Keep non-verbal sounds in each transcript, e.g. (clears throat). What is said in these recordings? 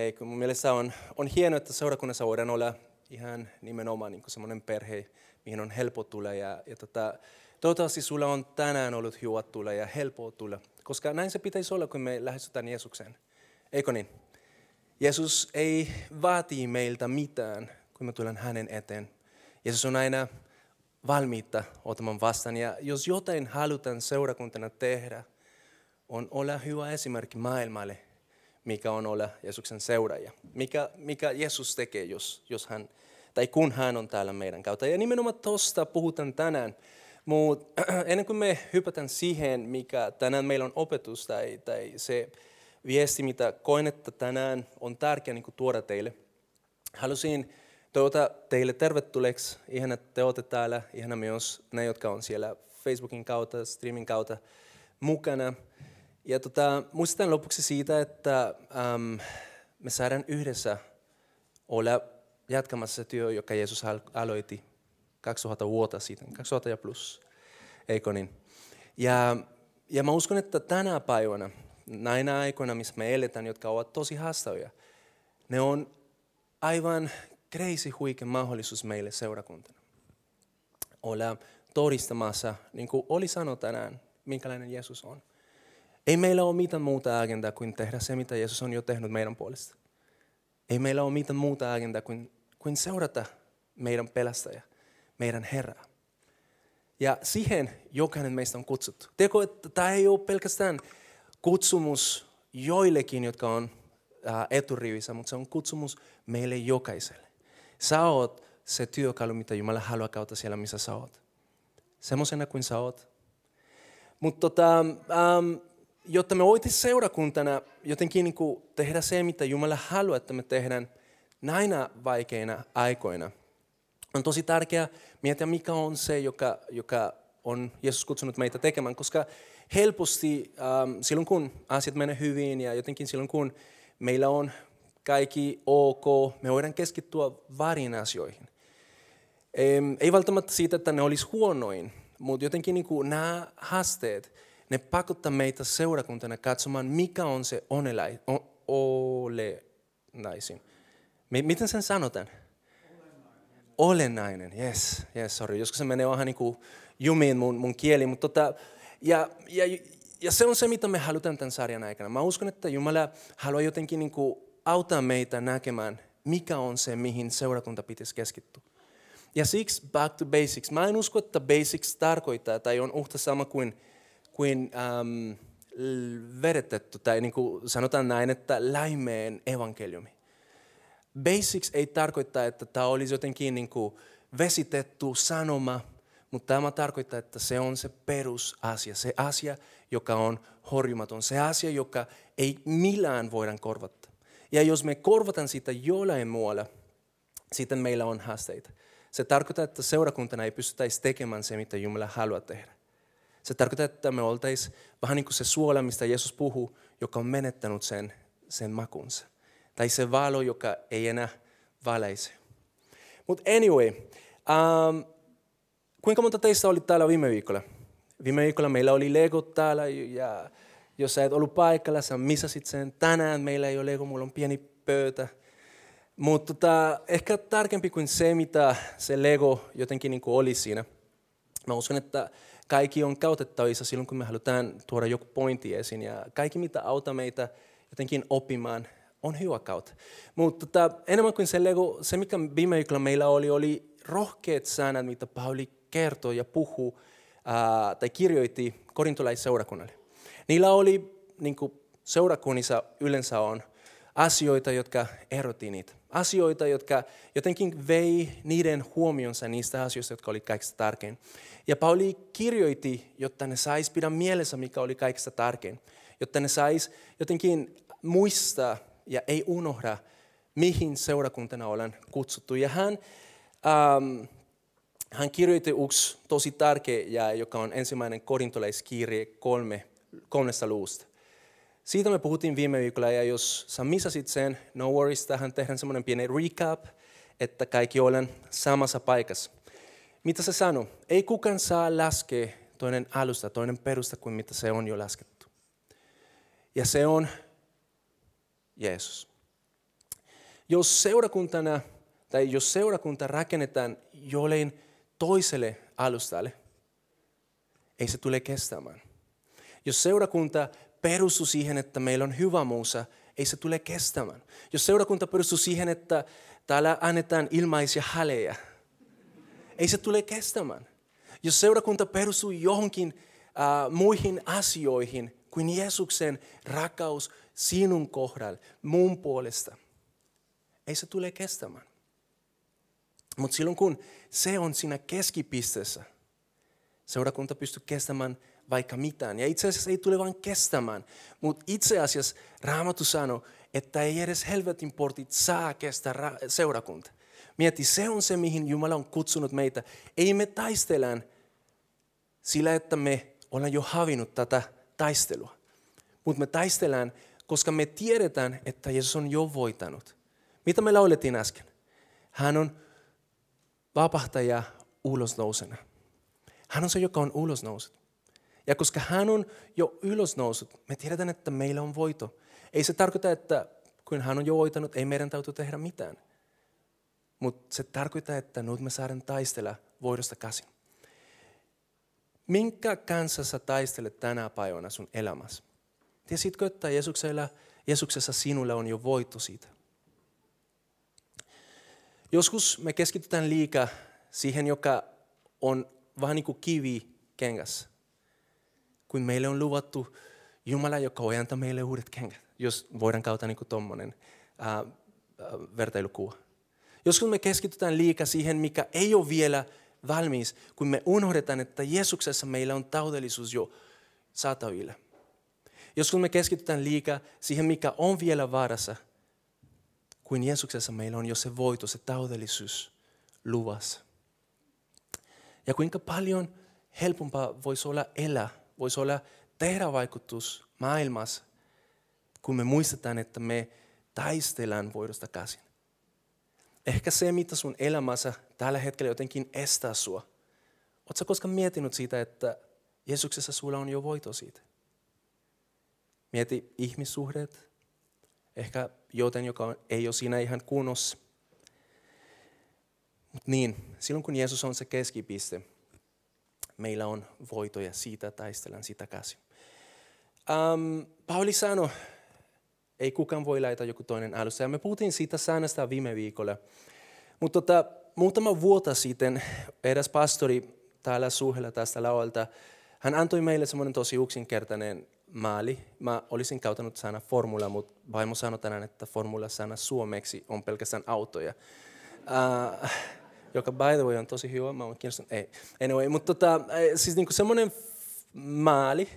Ei, kun mun mielestä on, on hienoa, että seurakunnassa voidaan olla ihan nimenomaan niin semmoinen perhe, mihin on helppo tulla. Ja, ja tota, toivottavasti sulla on tänään ollut hyvä tulla ja helppo tulla, koska näin se pitäisi olla, kun me lähestytään Jeesukseen. Eikö niin? Jeesus ei vaati meiltä mitään, kun me tullaan hänen eteen. Jeesus on aina valmiita ottamaan vastaan. Ja jos jotain halutaan seurakuntana tehdä, on olla hyvä esimerkki maailmalle, mikä on olla Jeesuksen seuraaja. Mikä, mikä Jeesus tekee, jos, jos hän, tai kun hän on täällä meidän kautta. Ja nimenomaan tuosta puhutaan tänään. Mutta (clears throat) ennen kuin me hypätään siihen, mikä tänään meillä on opetus tai, tai se viesti, mitä koen, että tänään on tärkeää niin tuoda teille, halusin toivota teille tervetulleeksi. Ihana, että te olette täällä. Ihana myös ne, jotka on siellä Facebookin kautta, streamin kautta mukana. Ja tota, muistetaan lopuksi siitä, että äm, me saadaan yhdessä olla jatkamassa työ, joka Jeesus aloitti 2000 vuotta sitten, 2000 ja plus, eikö niin? Ja, ja mä uskon, että tänä päivänä, näinä aikoina, missä me eletään, jotka ovat tosi haastavia, ne on aivan crazy huikea mahdollisuus meille seurakuntana. Olla todistamassa, niin kuin oli sanonut tänään, minkälainen Jeesus on. Ei meillä ole mitään muuta agendaa kuin tehdä se, mitä Jeesus on jo tehnyt meidän puolesta. Ei meillä ole mitään muuta agendaa kuin, kuin seurata meidän pelastaja, meidän Herra. Ja siihen jokainen meistä on kutsuttu. Teko, että tämä ei ole pelkästään kutsumus joillekin, jotka on eturivissä, mutta se on kutsumus meille jokaiselle. Sä oot se työkalu, mitä Jumala haluaa kautta siellä, missä sä oot. Semmoisena kuin sä oot. Mutta tota, ähm, jotta me voitaisiin seurakuntana jotenkin niin kuin tehdä se, mitä Jumala haluaa, että me tehdään näinä vaikeina aikoina, on tosi tärkeää miettiä, mikä on se, joka, joka on Jeesus kutsunut meitä tekemään, koska helposti ähm, silloin, kun asiat menee hyvin ja jotenkin silloin, kun meillä on kaikki ok, me voidaan keskittyä väärin asioihin. Ei välttämättä siitä, että ne olisi huonoin, mutta jotenkin niin kuin nämä haasteet, ne pakottaa meitä seurakuntana katsomaan, mikä on se onelai, olenaisin. Miten sen sanotaan? Olennainen, yes, yes, sorry. Joskus se menee vähän niin jumiin mun, mun kieli, mutta tota, ja, ja, ja se on se, mitä me halutaan tämän sarjan aikana. Mä uskon, että Jumala haluaa jotenkin niin kuin auttaa meitä näkemään, mikä on se, mihin seurakunta pitäisi keskittyä. Ja siksi back to basics. Mä en usko, että basics tarkoittaa tai on uhta sama kuin kuin ähm, vedetetty, tai niin kuin sanotaan näin, että läimeen evankeliumi. Basics ei tarkoita, että tämä olisi jotenkin niin kuin vesitetty sanoma, mutta tämä tarkoittaa, että se on se perusasia, se asia, joka on horjumaton, se asia, joka ei millään voida korvata. Ja jos me korvataan sitä jollain muualla, sitten meillä on haasteita. Se tarkoittaa, että seurakuntana ei pystyttäisi tekemään se, mitä Jumala haluaa tehdä. Se tarkoittaa, että me oltaisiin vähän niin kuin se suola, mistä Jeesus puhuu, joka on menettänyt sen, sen makunsa. Tai se valo, joka ei enää valaise. Mutta anyway, um, kuinka monta teistä oli täällä viime viikolla? Viime viikolla meillä oli Lego täällä ja jos sä et ollut paikalla, sä missasit sen. Tänään meillä ei ole Lego, mulla on pieni pöytä. Mutta tota, ehkä tärkeämpi kuin se, mitä se Lego jotenkin niin kuin oli siinä. Mä uskon, että kaikki on käytettävissä silloin, kun me halutaan tuoda joku pointti esiin. Ja kaikki, mitä auttaa meitä jotenkin oppimaan, on hyvä kautta. Mutta tota, enemmän kuin se, Lego, se, mikä viime viikolla meillä oli, oli rohkeat säännöt, mitä Pauli kertoi ja puhuu ää, tai kirjoitti korintolaisseurakunnalle. Niillä oli, niin kuin seurakunnissa yleensä on, asioita, jotka erotti niitä. Asioita, jotka jotenkin vei niiden huomionsa niistä asioista, jotka oli kaikista tärkein. Ja Pauli kirjoitti, jotta ne sais pidä mielessä, mikä oli kaikista tärkein. Jotta ne sais jotenkin muistaa ja ei unohda, mihin seurakuntana olen kutsuttu. Ja hän, ähm, hän kirjoitti yksi tosi tärkeä, joka on ensimmäinen korintolaiskirje kolme, kolmesta luusta. Siitä me puhuttiin viime viikolla ja jos sä missasit sen, no worries, tähän tehdään semmoinen pieni recap, että kaikki olen samassa paikassa. Mitä se sanoo? Ei kukaan saa laskea toinen alusta, toinen perusta kuin mitä se on jo laskettu. Ja se on Jeesus. Jos seurakuntana tai jos seurakunta rakennetaan jollein toiselle alustalle, ei se tule kestämään. Jos seurakunta perustuu siihen, että meillä on hyvä muusa, ei se tule kestämään. Jos seurakunta perustuu siihen, että täällä annetaan ilmaisia hälejä, ei se tule kestämään. Jos seurakunta perustuu johonkin äh, muihin asioihin kuin Jeesuksen rakkaus sinun kohdalla, mun puolesta, ei se tule kestämään. Mutta silloin kun se on siinä keskipisteessä, seurakunta pystyy kestämään vaikka mitään. Ja itse asiassa ei tule vain kestämään, mutta itse asiassa Raamattu sanoo, että ei edes helvetin portit saa kestää seurakunta. Mieti, se on se, mihin Jumala on kutsunut meitä. Ei me taistellaan sillä, että me ollaan jo havinnut tätä taistelua. Mutta me taistellaan, koska me tiedetään, että Jeesus on jo voitanut. Mitä me laulettiin äsken? Hän on vapahtaja ulosnousena. Hän on se, joka on ulosnoussut. Ja koska hän on jo ylösnousut, me tiedetään, että meillä on voito. Ei se tarkoita, että kun hän on jo voitanut, ei meidän täytyy tehdä mitään. Mutta se tarkoittaa, että nyt me saadaan taistella voidosta käsin. Minkä kanssa sä taistelet tänä päivänä sun elämässä? Tiesitkö, että Jeesuksella, Jeesuksessa sinulla on jo voitto siitä? Joskus me keskitytään liikaa siihen, joka on vähän niin kuin kivi kengässä. Kun meille on luvattu Jumala, joka voi antaa meille uudet kengät, jos voidaan kautta niin tuommoinen vertailukuva. Joskus me keskitytään liikaa siihen, mikä ei ole vielä valmis, kun me unohdetaan, että Jeesuksessa meillä on taudellisuus jo saatavilla. Joskus me keskitytään liikaa siihen, mikä on vielä vaarassa, kuin Jeesuksessa meillä on jo se voito, se taudellisuus luvassa. Ja kuinka paljon helpompaa voisi olla elää, voisi olla tehdä vaikutus maailmassa, kun me muistetaan, että me taistellaan voidosta käsin. Ehkä se, mitä sun elämässä tällä hetkellä jotenkin estää sua. Oletko koskaan miettinyt siitä, että Jeesuksessa sulla on jo voito siitä? Mieti ihmissuhdeet, ehkä joten, joka ei ole siinä ihan kunnossa. Mutta niin, silloin kun Jeesus on se keskipiste, meillä on voito ja siitä taistellaan sitä käsi. Um, Pauli sanoi, ei kukaan voi laita joku toinen alussa. Ja me puhuttiin siitä säännöstä viime viikolla. Mutta tota, muutama vuotta sitten eräs pastori täällä suhella tästä laualta, hän antoi meille semmoinen tosi yksinkertainen maali. Mä olisin käytänyt sana formula, mutta vaimo sanoi tänään, että formula-sana suomeksi on pelkästään autoja. Uh, joka by the way on tosi hyvä, mä oon kiinnostunut, ei. Anyway, mutta tota, siis niinku semmoinen maali.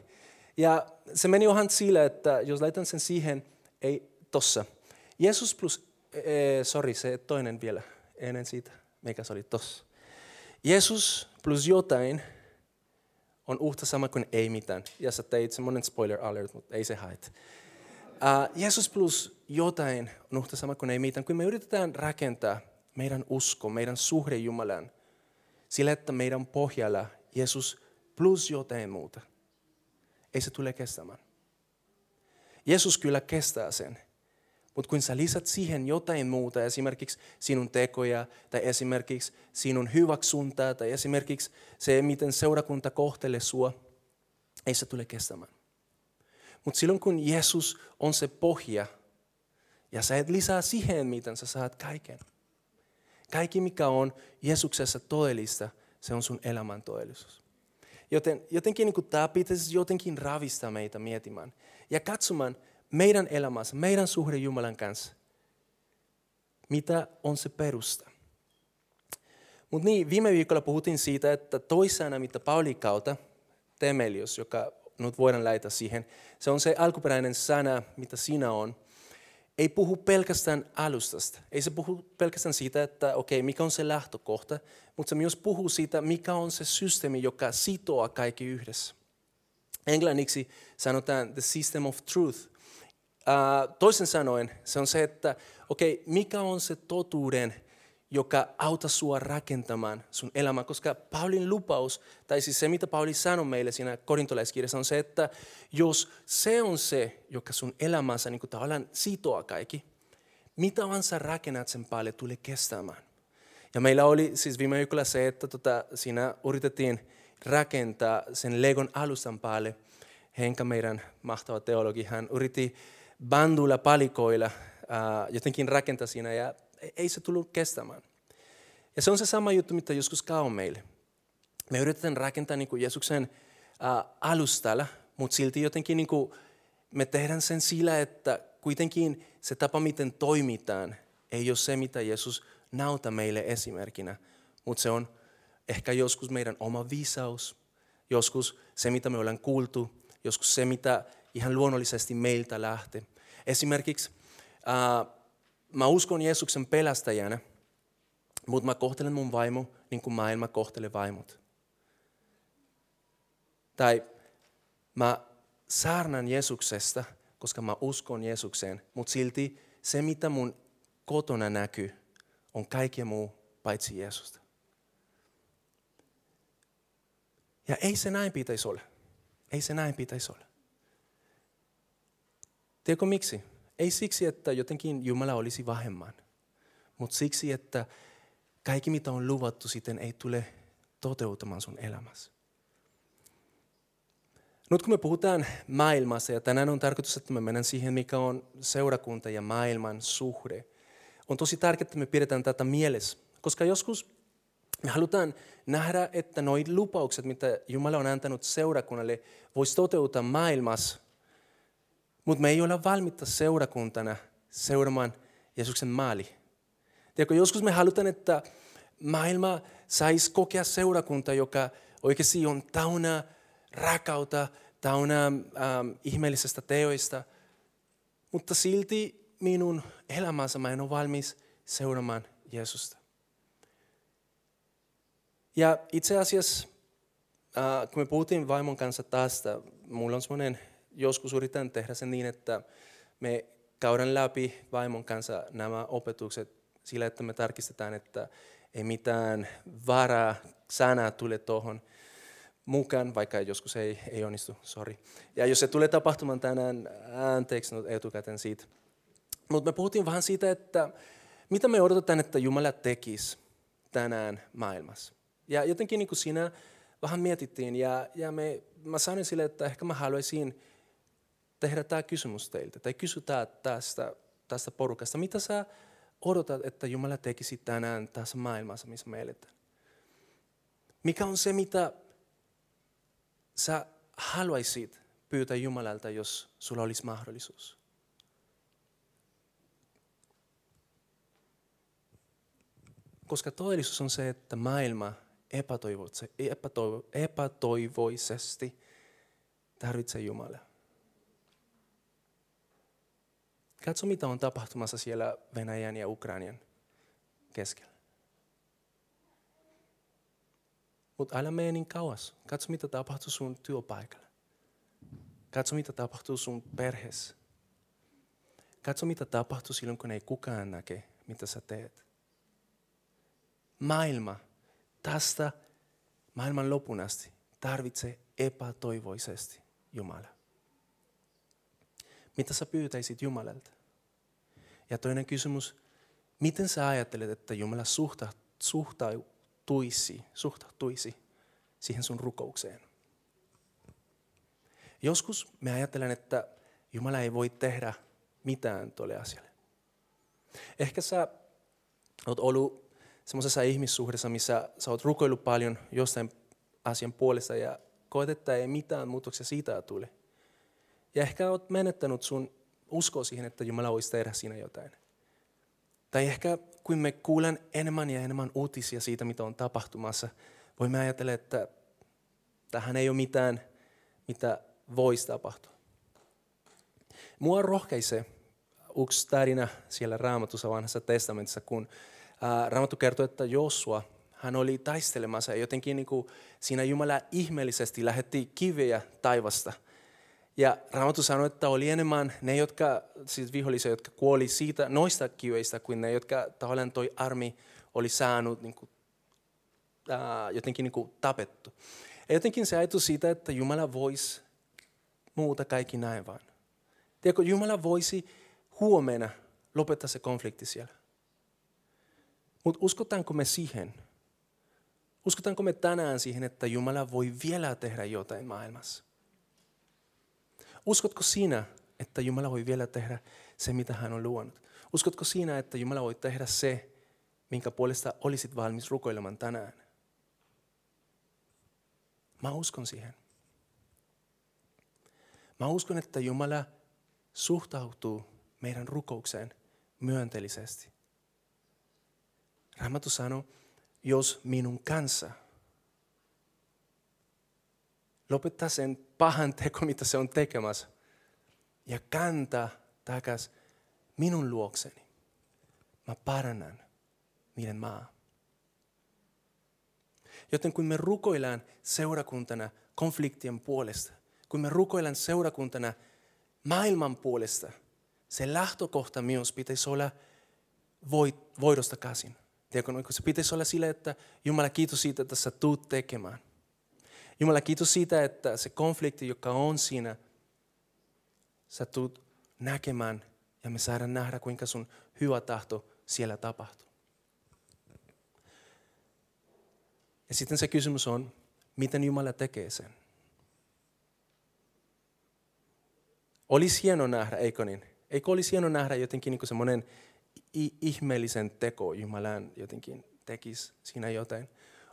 Ja se meni ihan sillä, että jos laitan sen siihen, ei tossa. Jeesus plus, eh, sorry, se toinen vielä, ennen siitä, mikä se oli tossa. Jeesus plus jotain on uhta sama kuin ei mitään. Ja sä teit semmoinen spoiler alert, mutta ei se hait. Uh, Jeesus plus jotain on uhta sama kuin ei mitään. Kun me yritetään rakentaa meidän usko, meidän suhde Jumalaan, sillä että meidän pohjalla Jeesus plus jotain muuta, ei se tule kestämään. Jeesus kyllä kestää sen, mutta kun sä lisät siihen jotain muuta, esimerkiksi sinun tekoja tai esimerkiksi sinun hyväksuntaa tai esimerkiksi se, miten seurakunta kohtelee sua, ei se tule kestämään. Mutta silloin kun Jeesus on se pohja ja sä et lisää siihen, miten sä saat kaiken. Kaikki mikä on Jeesuksessa todellista, se on sun elämän todellisuus. Joten jotenkin niin tämä pitäisi jotenkin ravistaa meitä miettimään ja katsomaan, meidän elämässä, meidän suhde Jumalan kanssa, mitä on se perusta. Mutta niin, viime viikolla puhuttiin siitä, että toisena, mitä Pauli kautta, temelius, joka nyt voidaan laittaa siihen, se on se alkuperäinen sana, mitä siinä on. Ei puhu pelkästään alustasta. Ei se puhu pelkästään siitä, että okei, okay, mikä on se lähtökohta, mutta se myös puhuu siitä, mikä on se systeemi, joka sitoo kaikki yhdessä. Englanniksi sanotaan the system of truth. Uh, toisen sanoen se on se, että okei, okay, mikä on se totuuden joka auta sua rakentamaan sun elämää, koska Paulin lupaus, tai siis se mitä Pauli sanoi meille siinä korintolaiskirjassa on se, että jos se on se, joka sun elämänsä niin tavallaan sitoa kaikki, mitä vaan sä rakennat sen päälle tulee kestämään. Ja meillä oli siis viime viikolla se, että tota, siinä yritettiin rakentaa sen Legon alustan päälle. Henka, meidän mahtava teologi, hän yritti bandulla palikoilla ää, jotenkin rakentaa siinä ja ei se tullut kestämään. Ja se on se sama juttu, mitä joskus käy meille. Me yritetään rakentaa niin kuin Jeesuksen ää, alustalla, mutta silti jotenkin niin kuin me tehdään sen sillä, että kuitenkin se tapa, miten toimitaan, ei ole se, mitä Jeesus nauta meille esimerkkinä, mutta se on ehkä joskus meidän oma viisaus, joskus se, mitä me ollaan kuultu, joskus se, mitä ihan luonnollisesti meiltä lähtee. Esimerkiksi ää, mä uskon Jeesuksen pelästäjänä, mutta mä kohtelen mun vaimo niin kuin maailma kohtelee vaimot. Tai mä saarnan Jeesuksesta, koska mä uskon Jeesukseen, mutta silti se, mitä mun kotona näkyy, on kaikki muu paitsi Jeesusta. Ja ei se näin pitäisi olla. Ei se näin pitäisi olla. Tiedätkö miksi? Ei siksi, että jotenkin Jumala olisi vähemmän, mutta siksi, että kaikki mitä on luvattu sitten ei tule toteutumaan sun elämässä. Nyt kun me puhutaan maailmassa, ja tänään on tarkoitus, että me mennään siihen, mikä on seurakunta ja maailman suhde, on tosi tärkeää, että me pidetään tätä mielessä. Koska joskus me halutaan nähdä, että nuo lupaukset, mitä Jumala on antanut seurakunnalle, voisi toteutua maailmassa, mutta me ei ole valmiita seurakuntana seuraamaan Jeesuksen maali. Tiedätkö, joskus me halutaan, että maailma saisi kokea seurakunta, joka oikeasti on täynnä rakkautta, täynnä ähm, ihmeellisestä teoista, mutta silti minun elämänsä mä en ole valmis seuraamaan Jeesusta. Ja itse asiassa, äh, kun me puhuttiin vaimon kanssa tästä, mulla on semmoinen, joskus yritän tehdä sen niin, että me käydään läpi vaimon kanssa nämä opetukset sillä, että me tarkistetaan, että ei mitään varaa sanaa tule tuohon mukaan, vaikka joskus ei, ei onnistu, sorry. Ja jos se tulee tapahtumaan tänään, anteeksi no, etukäteen siitä. Mutta me puhuttiin vähän siitä, että mitä me odotetaan, että Jumala tekisi tänään maailmassa. Ja jotenkin niin kuin siinä vähän mietittiin, ja, ja me, mä sanoin sille, että ehkä mä haluaisin tämä kysymys teiltä, tai kysytään tästä, tästä porukasta. Mitä sä odotat, että Jumala tekisi tänään tässä maailmassa, missä me eletään? Mikä on se, mitä sä haluaisit pyytää Jumalalta, jos sulla olisi mahdollisuus? Koska todellisuus on se, että maailma epätoivoisesti tarvitsee Jumalaa. Katso, mitä on tapahtumassa siellä Venäjän ja Ukrainan keskellä. Mutta älä mene niin kauas. Katso, mitä tapahtuu sun työpaikalla. Katso, mitä tapahtuu sun perheessä. Katso, mitä tapahtuu silloin, kun ei kukaan näke, mitä sä teet. Maailma tästä maailman lopun asti tarvitsee epätoivoisesti Jumala. Mitä sä pyytäisit Jumalalta? Ja toinen kysymys, miten sä ajattelet, että Jumala suhta, suhtautuisi, suhtautuisi siihen sun rukoukseen? Joskus me ajattelen, että Jumala ei voi tehdä mitään tuolle asialle. Ehkä sä oot ollut semmoisessa ihmissuhdessa, missä sä oot rukoillut paljon jostain asian puolesta ja koet, että ei mitään muutoksia siitä tule. Ja ehkä olet menettänyt sun usko siihen, että Jumala voisi tehdä siinä jotain. Tai ehkä kun me kuulen enemmän ja enemmän uutisia siitä, mitä on tapahtumassa, voimme ajatella, että tähän ei ole mitään, mitä voisi tapahtua. Mua rohkeisee yksi tarina siellä Raamatussa vanhassa testamentissa, kun Raamattu kertoo, että Josua, hän oli taistelemassa ja jotenkin niin kuin, siinä Jumala ihmeellisesti lähetti kivejä taivasta. Ja Raamattu sanoi, että oli enemmän ne, jotka, siis vihollisia, jotka kuoli siitä, noista kiveistä, kuin ne, jotka tavallaan toi armi oli saanut niin kuin, ää, jotenkin niin kuin, tapettu. Ja jotenkin se ajatus siitä, että Jumala voisi muuta kaikki näin vaan. Tiedätkö, Jumala voisi huomenna lopettaa se konflikti siellä. Mutta uskotaanko me siihen? Uskotaanko me tänään siihen, että Jumala voi vielä tehdä jotain maailmassa? Uskotko sinä, että Jumala voi vielä tehdä se, mitä hän on luonut? Uskotko sinä, että Jumala voi tehdä se, minkä puolesta olisit valmis rukoilemaan tänään? Mä uskon siihen. Mä uskon, että Jumala suhtautuu meidän rukoukseen myönteellisesti. Raamattu sanoo, jos minun kanssa lopettaa sen pahan teko, mitä se on tekemässä, ja kantaa takas minun luokseni, mä parannan niiden maa. Joten kun me rukoillaan seurakuntana konfliktien puolesta, kun me rukoillaan seurakuntana maailman puolesta, se lähtökohta myös pitäisi olla voidosta käsin. Se pitäisi olla sille, että Jumala kiitos siitä, että sä tuut tekemään. Jumala kiitos siitä, että se konflikti, joka on siinä, sä tuut näkemään ja me saadaan nähdä, kuinka sun hyvä tahto siellä tapahtuu. Ja sitten se kysymys on, miten Jumala tekee sen. Olisi hieno nähdä, eikö niin? Eikö olisi hieno nähdä jotenkin niin semmoinen ihmeellisen teko Jumalan jotenkin tekisi siinä jotain.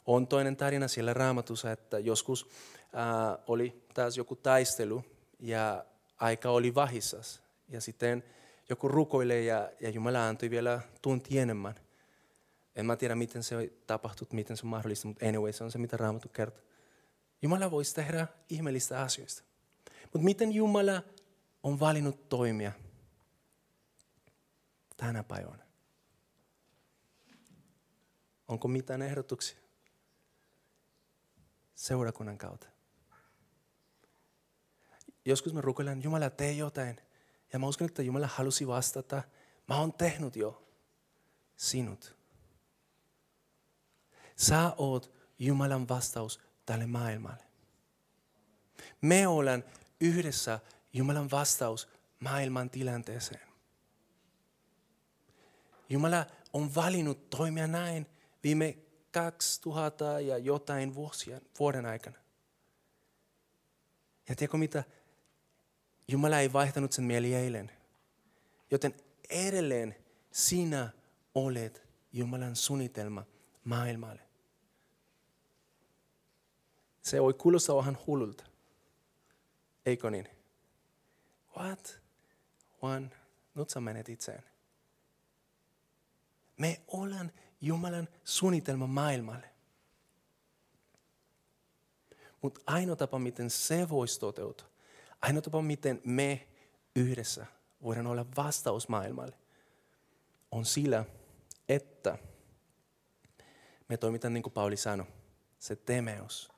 On toinen tarina siellä raamatussa, että joskus ää, oli taas joku taistelu ja aika oli vahissas. Ja sitten joku rukoilee ja, ja Jumala antoi vielä tunti enemmän. En mä tiedä, miten se on tapahtunut, miten se on mahdollista, mutta anyway, se on se, mitä Raamattu kertoo. Jumala voisi tehdä ihmeellistä asioista. Mutta miten Jumala on valinnut toimia tänä päivänä? Onko mitään ehdotuksia? Seurakunnan kautta. Joskus me rukoillaan, Jumala tee jotain. Ja mä uskon, että Jumala halusi vastata, mä oon tehnyt jo sinut. Sä oot Jumalan vastaus tälle maailmalle. Me ollaan yhdessä Jumalan vastaus maailman tilanteeseen. Jumala on valinnut toimia näin viime 2000 ja jotain vuosia, vuoden aikana. Ja tiedätkö mitä? Jumala ei vaihtanut sen mieli eilen. Joten edelleen sinä olet Jumalan suunnitelma maailmalle. Se voi kuulostaa vähän hullulta. Eikö niin? What? Juan, nyt sä menet itseen. Me ollaan Jumalan suunnitelma maailmalle. Mutta ainoa tapa, miten se voisi toteutua, ainoa tapa, miten me yhdessä voidaan olla vastaus maailmalle, on sillä, että me toimitaan niin kuin Pauli sanoi, se temeus.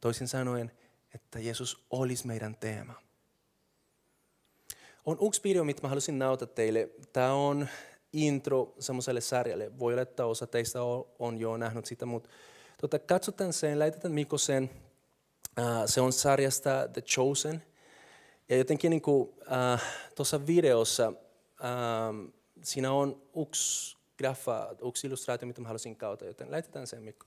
Toisin sanoen, että Jeesus olisi meidän teema. On yksi video, mitä mä halusin nauta teille. Tämä on intro semmoiselle sarjalle. Voi olla, että osa teistä on jo nähnyt sitä, mutta tota, katsotaan sen, laitetaan Mikko sen. Uh, se on sarjasta The Chosen. Ja jotenkin niin kuin, uh, tuossa videossa uh, siinä on yksi graffa, yksi illustraatio, mitä mä halusin kautta, joten laitetaan sen Mikko.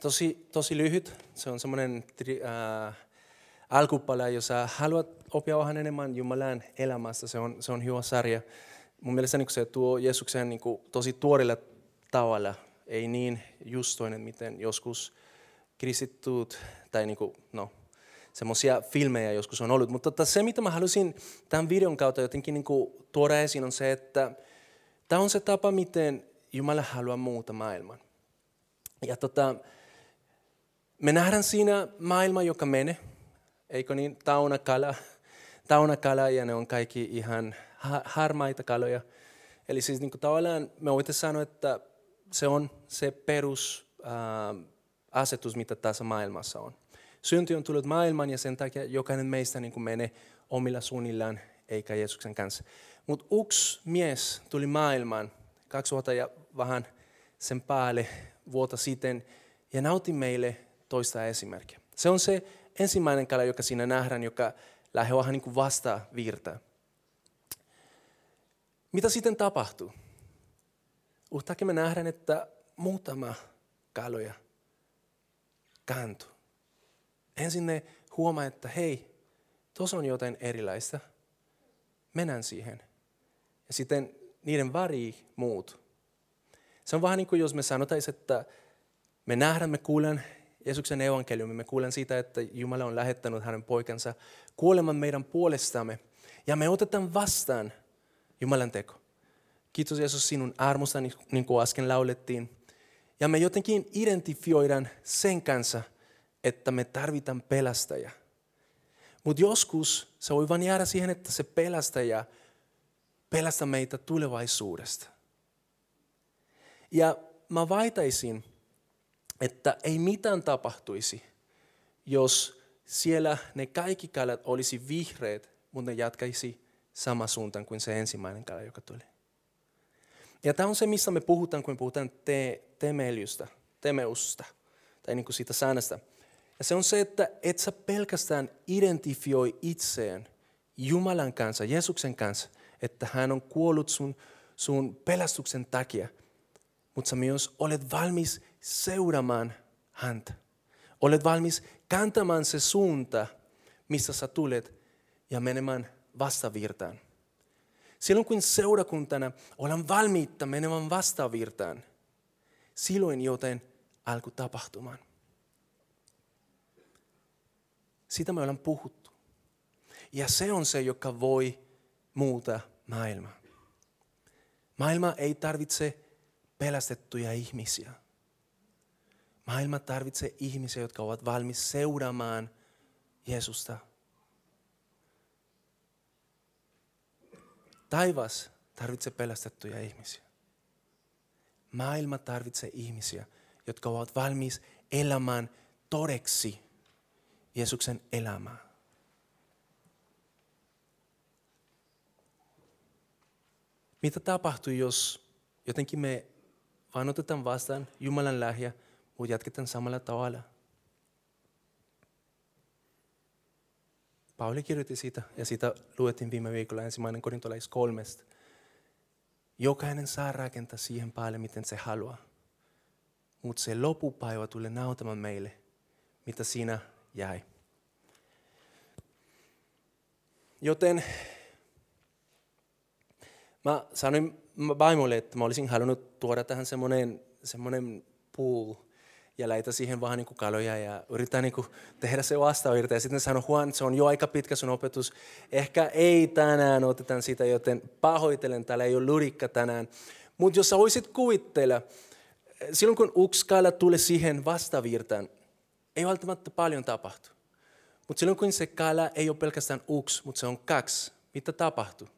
Tosi, tosi lyhyt. Se on semmoinen äh, alkupala, jos haluat oppia vähän enemmän Jumalan elämästä. Se on, se on hyvä sarja. Mun mielestä niin se tuo Jeesuksen niin kuin, tosi tuorilla tavalla, ei niin justoinen, miten joskus kristittyt tai niin kuin, no, semmoisia filmejä joskus on ollut. Mutta tota, se, mitä mä halusin tämän videon kautta jotenkin niin kuin, tuoda esiin, on se, että tämä on se tapa, miten Jumala haluaa muuta maailman. Ja tota, me nähdään siinä maailma, joka menee, eikö niin, tauna kala, kala ja ne on kaikki ihan harmaita kaloja. Eli siis niin kuin tavallaan me voitaisiin sanoa, että se on se perusasetus, mitä tässä maailmassa on. Synti on tullut maailmaan ja sen takia jokainen meistä niin kuin menee omilla suunnillaan eikä Jeesuksen kanssa. Mutta yksi mies tuli maailmaan kaksi vuotta ja vähän sen päälle vuotta sitten ja nauti meille toista esimerkkiä. Se on se ensimmäinen kala, joka siinä nähdään, joka lähtee vähän niin kuin vasta virtaa. Mitä sitten tapahtuu? Yhtäkkiä me nähdään, että muutama kaloja kantuu. Ensin ne huomaa, että hei, tuossa on jotain erilaista. Mennään siihen. Ja sitten niiden väri muut. Se on vähän niin kuin jos me sanotaan, että me nähdään, me kuulen Jeesuksen evankeliumi, me kuulen siitä, että Jumala on lähettänyt hänen poikansa kuoleman meidän puolestamme. Ja me otetaan vastaan Jumalan teko. Kiitos Jeesus sinun armosta, niin kuin äsken laulettiin. Ja me jotenkin identifioidaan sen kanssa, että me tarvitaan pelastaja. Mutta joskus se voi vain jäädä siihen, että se pelastaja pelastaa meitä tulevaisuudesta. Ja mä vaitaisin, että ei mitään tapahtuisi, jos siellä ne kaikki kalat olisi vihreät, mutta ne jatkaisi sama suuntaan kuin se ensimmäinen kala, joka tuli. Ja tämä on se, missä me puhutaan, kun puhutaan te, temelystä, temeusta, tai niin kuin siitä säännöstä. Ja se on se, että et sä pelkästään identifioi itseen Jumalan kanssa, Jeesuksen kanssa, että hän on kuollut sun, sun pelastuksen takia, mutta sä myös olet valmis seuraamaan häntä. Olet valmis kantamaan se suunta, missä sä tulet, ja menemään vastavirtaan. Silloin kun seurakuntana ollaan valmiita menemään vastavirtaan, silloin joten alkoi tapahtumaan. Sitä me ollaan puhuttu. Ja se on se, joka voi muuta maailmaa. Maailma ei tarvitse pelastettuja ihmisiä. Maailma tarvitsee ihmisiä, jotka ovat valmis seuraamaan Jeesusta. Taivas tarvitsee pelastettuja ihmisiä. Maailma tarvitsee ihmisiä, jotka ovat valmis elämään todeksi Jeesuksen elämää. Mitä tapahtuu, jos jotenkin me vaan otetaan vastaan Jumalan lähiä, mutta jatketaan samalla tavalla? Pauli kirjoitti siitä, ja siitä luettiin viime viikolla ensimmäinen korintolais kolmesta. Jokainen saa rakentaa siihen päälle, miten se haluaa. Mutta se lopupäivä tulee nautamaan meille, mitä siinä jäi. Joten mä sanoin vaimolle, että mä olisin halunnut tuoda tähän semmoinen, semmoinen pool ja laita siihen vähän niin kaloja ja yrittää niin kuin tehdä se vastavirta. Ja sitten sanoi, Juan, se on jo aika pitkä sun opetus. Ehkä ei tänään otetaan sitä, joten pahoitelen, täällä ei ole lurikka tänään. Mutta jos sä voisit kuvitella, silloin kun yksi tulee siihen vastavirtaan, ei välttämättä paljon tapahtu. Mutta silloin kun se kala ei ole pelkästään yksi, mutta se on kaksi, mitä tapahtuu?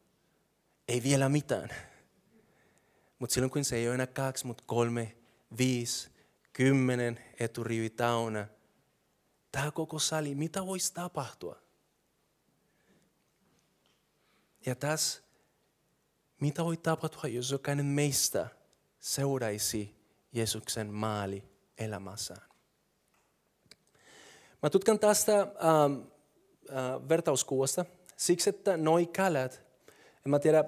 Ei vielä mitään. Mutta silloin kun se ei ole enää kaksi, mutta kolme, viisi, kymmenen eturivi täynnä, tämä koko sali, mitä voisi tapahtua? Ja tässä, mitä voi tapahtua, jos jokainen meistä seuraisi Jeesuksen maali elämässään? Mä tutkan tästä ähm, äh, vertauskuvasta siksi, että noi kalat, en mä tiedä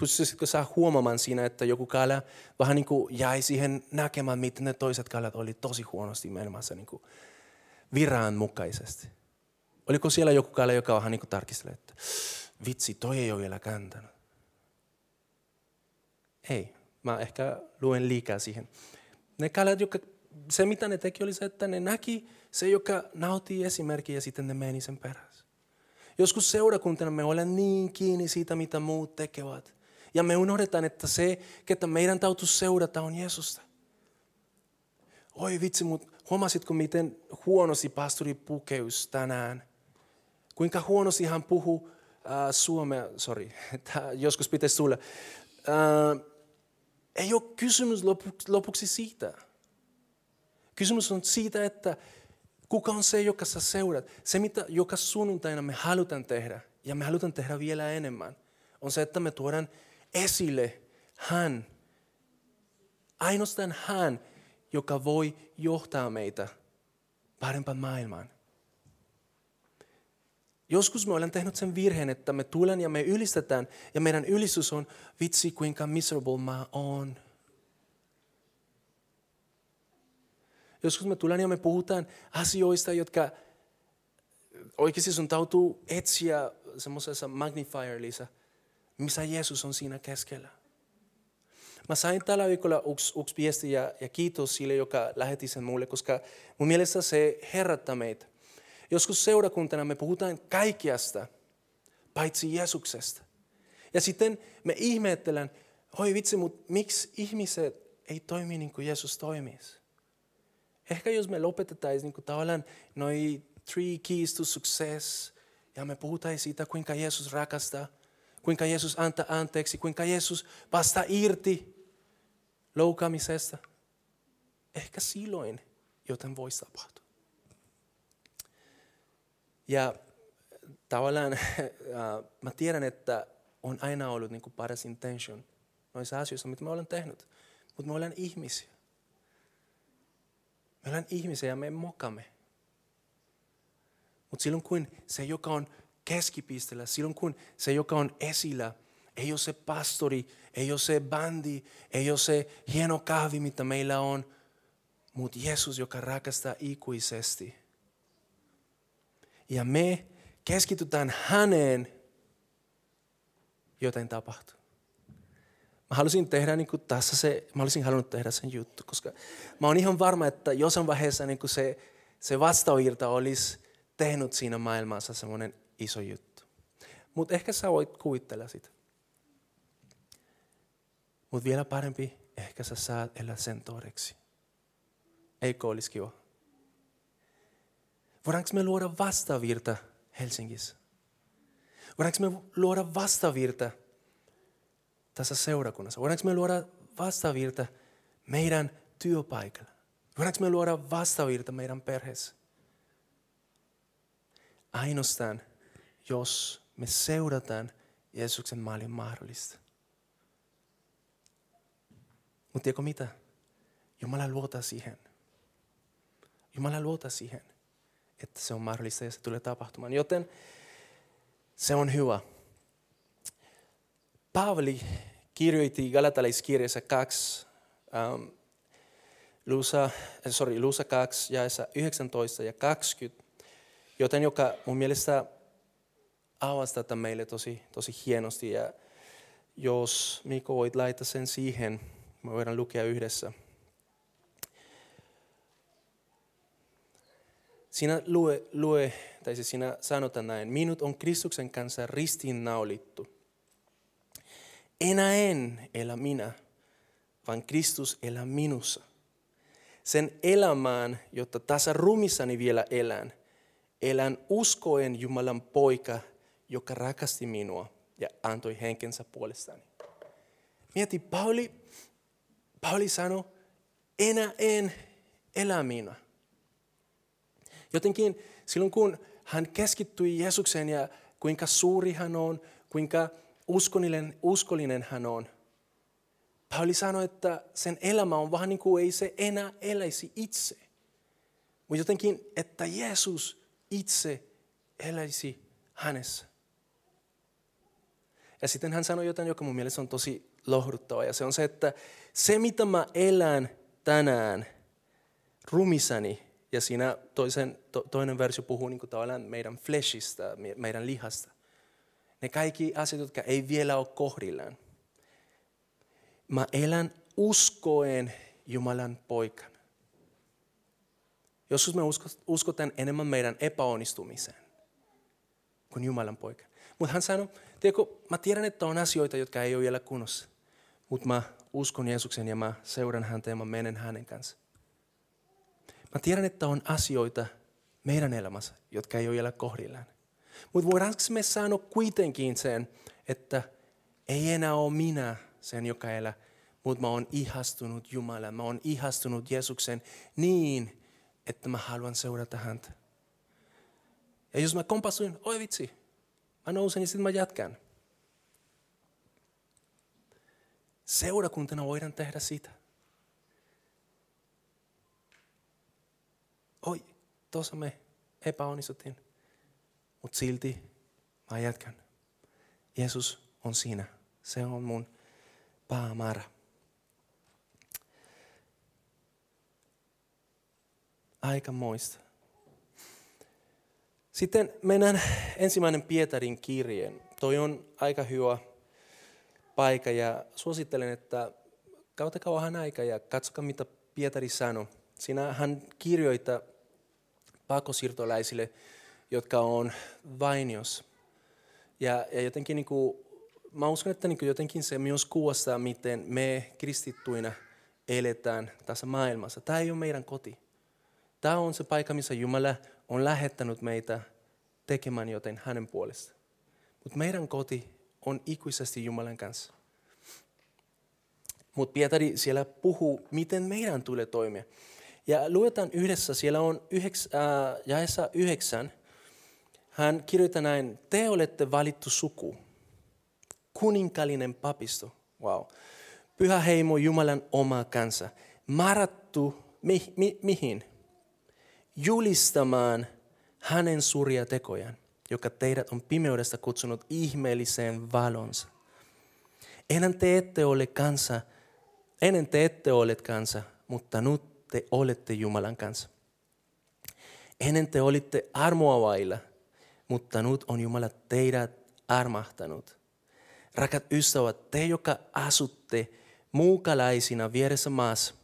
pystyisitkö sä huomaamaan siinä, että joku kala vähän niin kuin jäi siihen näkemään, miten ne toiset kalat oli tosi huonosti menemässä niin kuin viran mukaisesti? Oliko siellä joku kala, joka vähän niin kuin tarkisteli, että vitsi, toi ei ole vielä kääntänyt? Ei, mä ehkä luen liikaa siihen. Ne kalat, jotka, se mitä ne teki oli se, että ne näki se, joka nautti esimerkkiä ja sitten ne meni sen perässä. Joskus seurakuntana me olemme niin kiinni siitä, mitä muut tekevät. Ja me unohdetaan, että se, ketä meidän täytyy seurata, on Jeesusta. Oi vitsi, mutta huomasitko, miten huonosti pastori pukeus tänään? Kuinka huonosti hän puhuu äh, suomea, sorry, joskus pitäisi tulla. Äh, ei ole kysymys lopuksi siitä. Kysymys on siitä, että kuka on se, joka sä seurat. Se, mitä joka sunnuntaina me halutaan tehdä, ja me halutaan tehdä vielä enemmän, on se, että me tuodaan esille hän. Ainoastaan hän, joka voi johtaa meitä parempaan maailmaan. Joskus me olemme tehnyt sen virheen, että me tulen ja me ylistetään, ja meidän ylistys on, vitsi kuinka miserable mä oon. Joskus me tulen ja me puhutaan asioista, jotka oikeasti sun tautuu etsiä semmoisessa magnifier-lisä, missä Jeesus on siinä keskellä. Mä sain tällä viikolla yksi, yksi viesti ja, ja kiitos sille, joka lähetti sen mulle, koska mun mielestä se herättää meitä. Joskus seurakuntana me puhutaan kaikkiasta, paitsi Jeesuksesta. Ja sitten me ihmettelen, oi vitsi, mutta miksi ihmiset ei toimi niin kuin Jeesus toimisi? Ehkä jos me lopetettaisiin niin kuin tavallaan noi three keys to success, ja me puhutaan siitä, kuinka Jeesus rakastaa, kuinka Jeesus antaa anteeksi, kuinka Jeesus vastaa irti loukkaamisesta. Ehkä silloin joten voisi tapahtua. Ja tavallaan (laughs) äh, mä tiedän, että on aina ollut niin kuin paras intention noissa asioissa, mitä me olemme tehnyt. Mutta me olemme ihmisiä. Me olemme ihmisiä ja me mokamme. Mutta silloin kun se, joka on keskipisteellä, silloin kun se, joka on esillä, ei ole se pastori, ei ole se bandi, ei ole se hieno kahvi, mitä meillä on, mutta Jeesus, joka rakastaa ikuisesti – ja me keskitytään häneen, joten tapahtuu. Mä halusin tehdä niin kuin tässä se, mä olisin halunnut tehdä sen juttu, koska mä oon ihan varma, että jossain vaiheessa niin kuin se, se vastauirta olisi tehnyt siinä maailmassa semmoinen iso juttu. Mutta ehkä sä voit kuvitella sitä. Mutta vielä parempi, ehkä sä saat elää sen todeksi. Eikö olisi kiva? Voidaanko me luoda vastavirta Helsingissä? Voidaanko me luoda vastavirta tässä seurakunnassa? Voidaanko me luoda vastavirta meidän työpaikalla? Voidaanko me luoda vastavirta meidän perheessä? Ainoastaan, jos me seurataan Jeesuksen mallin mahdollista. Mutta tiedätkö mitä? Jumala luota siihen. Jumala luota siihen että se on mahdollista ja se tulee tapahtumaan. Joten se on hyvä. Paavali kirjoitti Galatalaiskirjassa 2, um, Lusa, sorry, Lusa 2, jaessa 19 ja 20, joten joka mun mielestä avasi tätä meille tosi, tosi hienosti. Ja jos Mikko voit laittaa sen siihen, me voidaan lukea yhdessä. Siinä lue, lue, tai siis siinä sanotaan näin, minut on Kristuksen kanssa ristiinnaulittu. Enää en elä minä, vaan Kristus elää minussa. Sen elämään, jotta tässä rumissani vielä elän, elän uskoen Jumalan poika, joka rakasti minua ja antoi henkensä puolestani. Mieti, Pauli, Pauli sanoi, enää en elä minä, Jotenkin silloin kun hän keskittyi Jeesukseen ja kuinka suuri hän on, kuinka uskollinen, uskollinen hän on, Pauli sanoi, että sen elämä on vähän niin kuin ei se enää eläisi itse. Mutta jotenkin, että Jeesus itse eläisi hänessä. Ja sitten hän sanoi jotain, joka mun mielestä on tosi lohduttava. Ja se on se, että se mitä mä elän tänään rumisani, ja siinä toisen, to, toinen versio puhuu niin kuin meidän fleshistä, meidän lihasta. Ne kaikki asiat, jotka ei vielä ole kohdillaan. Mä elän uskoen Jumalan poikana. Joskus me uskotaan enemmän meidän epäonnistumiseen kuin Jumalan poika. Mutta hän sanoi, tiedätkö, mä tiedän, että on asioita, jotka ei ole vielä kunnossa. Mutta mä uskon Jeesuksen ja mä seuran häntä ja mä menen hänen kanssa. Mä tiedän, että on asioita meidän elämässä, jotka ei ole vielä kohdillaan. Mutta voidaanko me sanoa kuitenkin sen, että ei enää ole minä sen, joka elää, mutta mä oon ihastunut Jumalaan. Mä oon ihastunut Jeesuksen niin, että mä haluan seurata häntä. Ja jos mä kompasuin, oi vitsi, mä nousen ja sitten mä jatkan. Seurakuntana voidaan tehdä sitä. Oi, tuossa me epäonnistuttiin, mutta silti mä jatkan. Jeesus on siinä. Se on mun päämäärä. Aika moista. Sitten mennään ensimmäinen Pietarin kirjeen. Toi on aika hyvä paikka ja suosittelen, että kauttakaa vähän aikaa ja katsokaa mitä Pietari sanoi. Siinä hän kirjoittaa pakosiirtolaisille, jotka on vainios. Ja, ja jotenkin niin kuin, mä uskon, että niin kuin jotenkin se myös kuvastaa, miten me kristittuina eletään tässä maailmassa. Tämä ei ole meidän koti. Tämä on se paikka, missä Jumala on lähettänyt meitä tekemään joten hänen puolestaan. Mutta meidän koti on ikuisesti Jumalan kanssa. Mutta Pietari siellä puhuu, miten meidän tulee toimia. Ja luetaan yhdessä, siellä on yhdeks, äh, jaessa yhdeksän. Hän kirjoittaa näin, te olette valittu suku, kuninkallinen papisto, wow. pyhä heimo Jumalan oma kansa, marattu mi, mi, mihin? Julistamaan hänen suuria tekojaan, joka teidät on pimeydestä kutsunut ihmeelliseen valonsa. Ennen te ette ole kansa, ennen te ette ole kansa, mutta nyt te olette Jumalan kanssa. Ennen te olitte armoa vailla, mutta nyt on Jumala teidät armahtanut. Rakat ystävät, te, joka asutte muukalaisina vieressä maassa,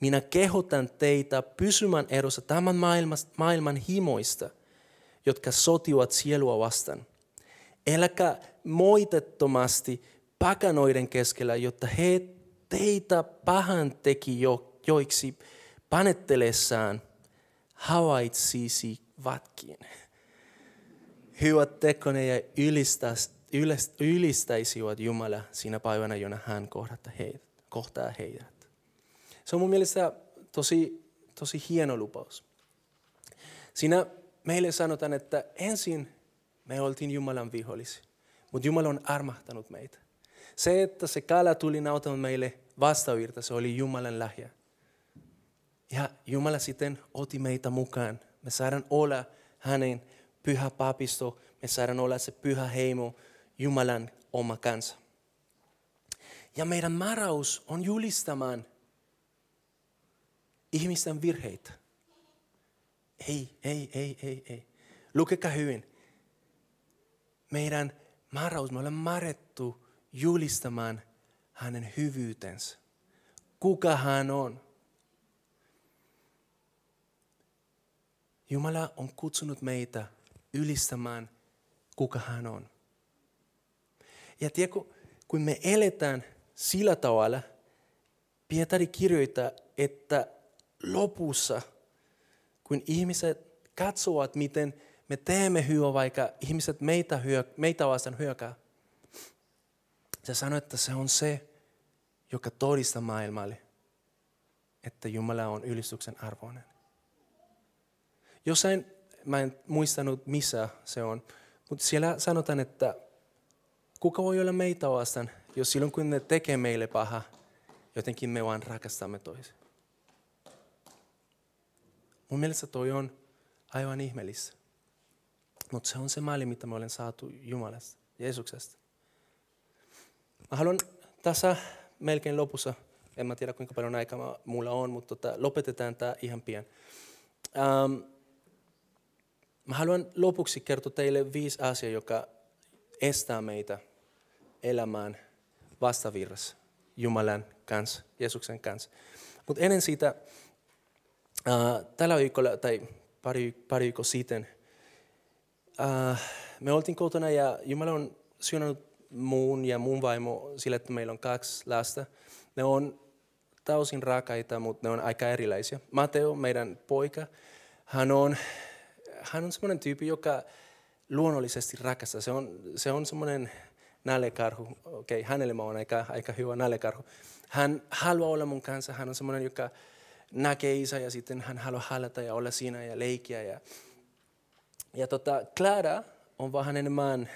minä kehotan teitä pysymään erossa tämän maailman himoista, jotka sotivat sielua vastaan. Eläkä moitettomasti pakanoiden keskellä, jotta he teitä pahan teki jo joiksi panettelessaan havaitsisi vatkin. Hyvät tekone ja ylistäisivät Jumala siinä päivänä, jona hän heidät. Kohtaa heidät. Se on mun mielestä tosi, tosi hieno lupaus. Siinä meille sanotaan, että ensin me oltiin Jumalan vihollisia, mutta Jumala on armahtanut meitä. Se, että se kala tuli nautamaan meille vastavirta, se oli Jumalan lähiä. Ja Jumala sitten otti meitä mukaan. Me saadaan olla hänen pyhä papisto, me saadaan olla se pyhä heimo, Jumalan oma kansa. Ja meidän määräys on julistamaan ihmisten virheitä. Ei, ei, ei, ei, ei. Lukekaa hyvin. Meidän määräys, me olemme määrätty julistamaan hänen hyvyytensä. Kuka hän on. Jumala on kutsunut meitä ylistämään, kuka hän on. Ja tiedätkö, kun me eletään sillä tavalla, Pietari kirjoittaa, että lopussa, kun ihmiset katsovat, miten me teemme hyvää, vaikka ihmiset meitä, hyö, meitä vastaan hyökää, se sanoo, että se on se, joka todistaa maailmalle, että Jumala on ylistyksen arvoinen. Jossain, mä en muistanut missä se on, mutta siellä sanotaan, että kuka voi olla meitä vastaan, jos silloin kun ne tekee meille paha, jotenkin me vaan rakastamme toisen. Mun mielestä toi on aivan ihmeellistä. Mutta se on se malli, mitä me olen saatu Jumalasta, Jeesuksesta. Mä haluan tässä melkein lopussa, en mä tiedä kuinka paljon aikaa mulla on, mutta tota, lopetetaan tämä ihan pian. Ähm, mä haluan lopuksi kertoa teille viisi asiaa, joka estää meitä elämään vastavirrassa Jumalan kanssa, Jeesuksen kanssa. Mutta ennen sitä, äh, tällä viikolla tai pari, pari viikkoa sitten, äh, me oltiin kotona ja Jumala on syönyt muun ja muun vaimo sille, että meillä on kaksi lasta. Ne on täysin rakaita, mutta ne on aika erilaisia. Mateo, meidän poika, hän on, hän on semmoinen tyyppi, joka luonnollisesti rakastaa. Se on, se on semmoinen nällekarhu. Okei, okay, hänelle mä oon aika, aika hyvä nällekarhu. Hän haluaa olla mun kanssa. Hän on semmoinen, joka näkee isä ja sitten hän haluaa halata ja olla siinä ja leikkiä. Ja, ja tota, Clara on vähän enemmän,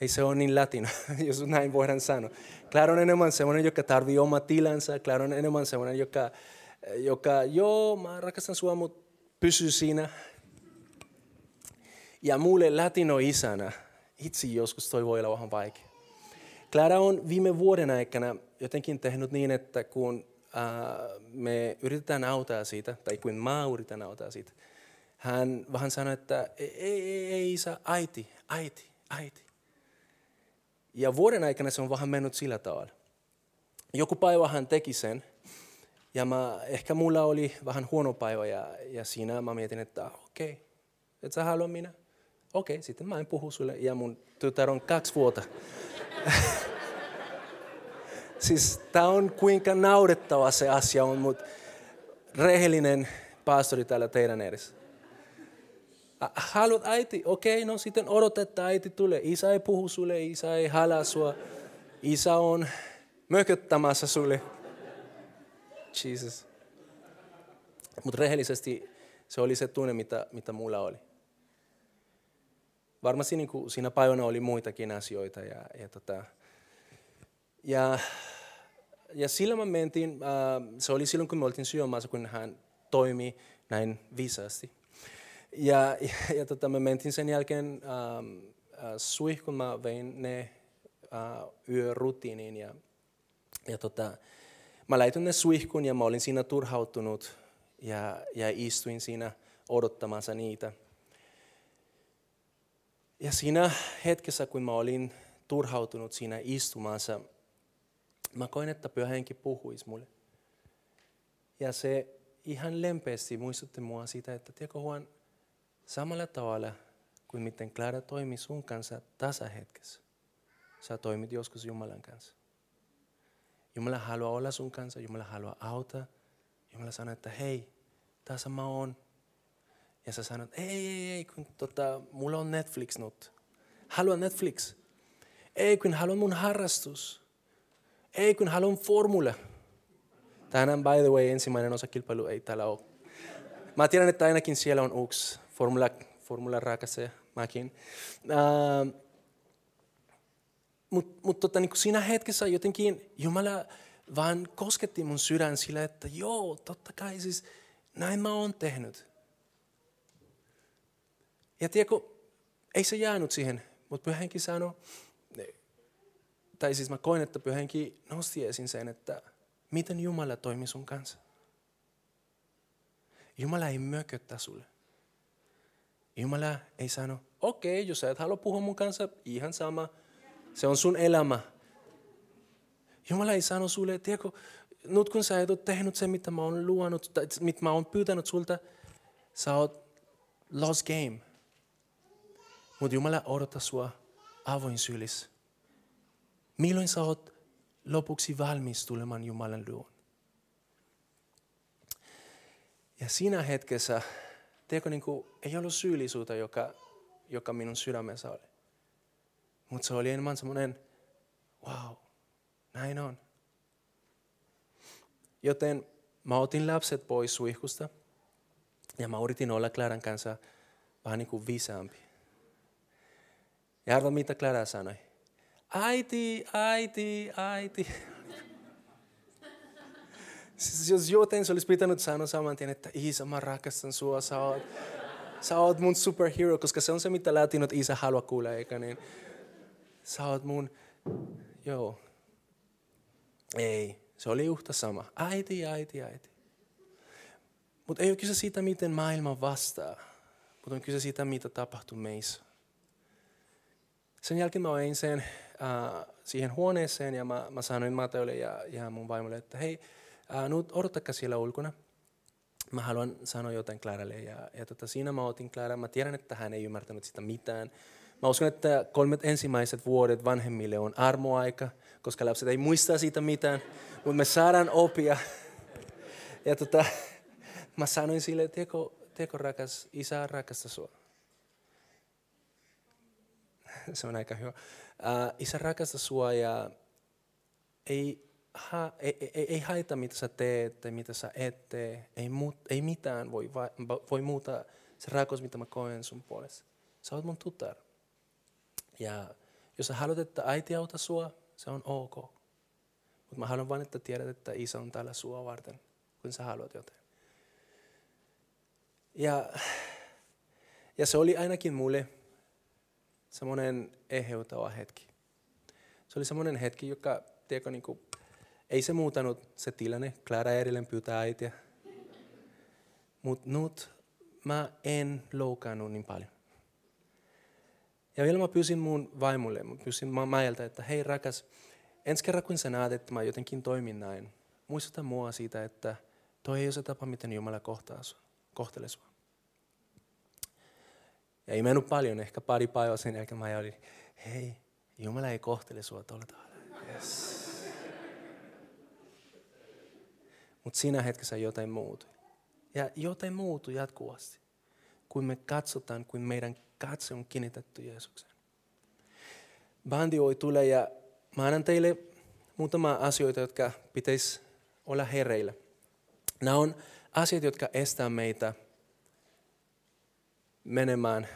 ei se ole niin latino, (laughs) jos näin voidaan sanoa. Clara on enemmän semmoinen, joka tarvii oma tilansa. Clara on enemmän semmoinen, joka, joka joo, mä rakastan sua, mutta pysy siinä. Ja mulle latino isänä itse joskus toi voi olla vähän vaikea. Clara on viime vuoden aikana jotenkin tehnyt niin, että kun äh, me yritetään auttaa siitä, tai kun mä yritän auttaa siitä, hän vähän sanoi, että ei, ei, ei, ei isä, äiti, äiti, äiti. Ja vuoden aikana se on vähän mennyt sillä tavalla. Joku päivä hän teki sen, ja mä, ehkä mulla oli vähän huono päivä, ja, ja siinä mä mietin, että okei, okay, et sä halua minä? Okei, okay, sitten mä en puhu sulle, ja mun tytär on kaksi vuotta. (laughs) siis tää on kuinka naurettava se asia on, mutta rehellinen pastori täällä teidän edessä. Haluat äiti? Okei, okay, no sitten odot, että äiti tulee. Isä ei puhu sulle, isä ei halaa sua. Isä on mököttämässä sulle. Jesus. Mutta rehellisesti se oli se tunne, mitä, mitä mulla oli. Varmasti niin kuin siinä päivänä oli muitakin asioita. Ja, ja, tota, ja, ja silloin me mentiin, äh, se oli silloin kun me oltiin syömässä, kun hän toimi näin viisaasti. Ja, ja, ja tota, me mentiin sen jälkeen ähm, äh, suihkun, mä vein ne äh, yörutiiniin ja, ja tota, mä laitoin ne suihkun ja mä olin siinä turhautunut ja, ja istuin siinä odottamassa niitä. Ja siinä hetkessä, kun mä olin turhautunut siinä istumassa, mä koin, että pyhä henki puhuisi mulle. Ja se ihan lempeästi muistutti mua siitä, että tiedätkö Juan, Samalla tavalla kuin miten Clara toimi sun kanssa tässä hetkessä, sä toimit joskus Jumalan kanssa. Jumala haluaa olla sun kanssa, Jumala haluaa auttaa. Jumala sanoo, että hei, tässä mä oon. Ja sä sanot, ei, ei, ei, kun tota, mulla on Netflix nyt. Haluan Netflix. Ei, kun haluan mun harrastus. Ei, kun haluan formula. Tänään, by the way, ensimmäinen osa kilpailu ei täällä ole. Mä tiedän, että ainakin siellä on uks formula, formula rakastaja, mäkin. Uh, Mutta mut tota, niin siinä hetkessä jotenkin Jumala vaan kosketti mun sydän sillä, että joo, totta kai siis näin mä oon tehnyt. Ja tiedätkö, ei se jäänyt siihen, mutta pyhänkin sanoi, tai siis mä koin, että pyhänkin nosti esiin sen, että miten Jumala toimi sun kanssa. Jumala ei mököttä sulle. Jumala ei sano, okei, okay, jos sä et halua puhua mun kanssa, ihan sama. Se on sun elämä. Jumala ei sano sulle, tiedätkö, nyt kun sä et ole tehnyt se, mitä mä oon luonut, tai mitä mä oon pyytänyt sulta, sä oot lost game. Mutta Jumala odottaa sua avoin sylissä. Milloin sä oot lopuksi valmis tulemaan Jumalan luon? Ja siinä hetkessä tiedätkö, niin kuin, ei ollut syyllisyyttä, joka, joka minun sydämessä oli. Mutta se oli enemmän semmoinen, wow, näin on. Joten mä otin lapset pois suihkusta ja mä yritin olla Claran kanssa vähän niin kuin viisaampi. Ja arva mitä Clara sanoi. Äiti, äiti, äiti. Siis jos joten se olisi pitänyt sanoa saman tien, että isä, mä rakastan sua, sä oot, sä oot mun superhero, koska se on se, mitä latinot isä haluaa kuulla, eikä niin. Sä oot mun, joo, Ei, se oli yhtä sama. Äiti, äiti, äiti. Mutta ei ole kyse siitä, miten maailma vastaa, mutta on kyse siitä, mitä tapahtuu meissä. Sen jälkeen mä oin sen äh, siihen huoneeseen ja mä, mä sanoin Mateolle ja, ja mun vaimolle, että hei, äh, nyt odottakaa siellä ulkona. Mä haluan sanoa jotain Claralle ja, ja tota, siinä mä otin Clara. Mä tiedän, että hän ei ymmärtänyt sitä mitään. Mä uskon, että kolmet ensimmäiset vuodet vanhemmille on armoaika, koska lapset ei muista siitä mitään, mutta me saadaan opia. Ja tota, mä sanoin sille, teko, teko rakas, isä rakasta sua. Se on aika hyvä. Uh, isä rakasta sua ja ei, ha, ei, ei, ei haita mitä sä teet tai mitä sä et tee. Ei, muut, ei mitään voi, voi muuta se rakkaus, mitä mä koen sun puolesta. Sä oot mun tutar. Ja jos sä haluat, että äiti auta sua, se on ok. Mutta mä haluan vain, että tiedät, että isä on täällä sua varten, kun sä haluat jotain. Ja, ja se oli ainakin mulle semmoinen eheytävä hetki. Se oli semmoinen hetki, joka tiedätkö, niin kuin, ei se muutanut se tilanne. Clara edelleen pyytää äitiä. Mutta nyt mä en loukannut niin paljon. Ja vielä mä pyysin mun vaimolle, mä pyysin Maijalta, että hei rakas, ensi kerran kun sä näet, että mä jotenkin toimin näin, muistuta mua siitä, että toi ei ole se tapa, miten Jumala kohtaa sua, kohtelee sua. Ja ei mennyt paljon, ehkä pari päivää sen jälkeen mä olin, hei, Jumala ei kohtele sua tuolla tavalla. Yes. Mutta siinä hetkessä jotain muutui. Ja jotain muutui jatkuvasti, kun me katsotaan, kun meidän katse on kiinnitetty Jeesukseen. Bandi voi tulla ja mä annan teille muutama asioita, jotka pitäisi olla hereillä. Nämä on asiat, jotka estää meitä menemään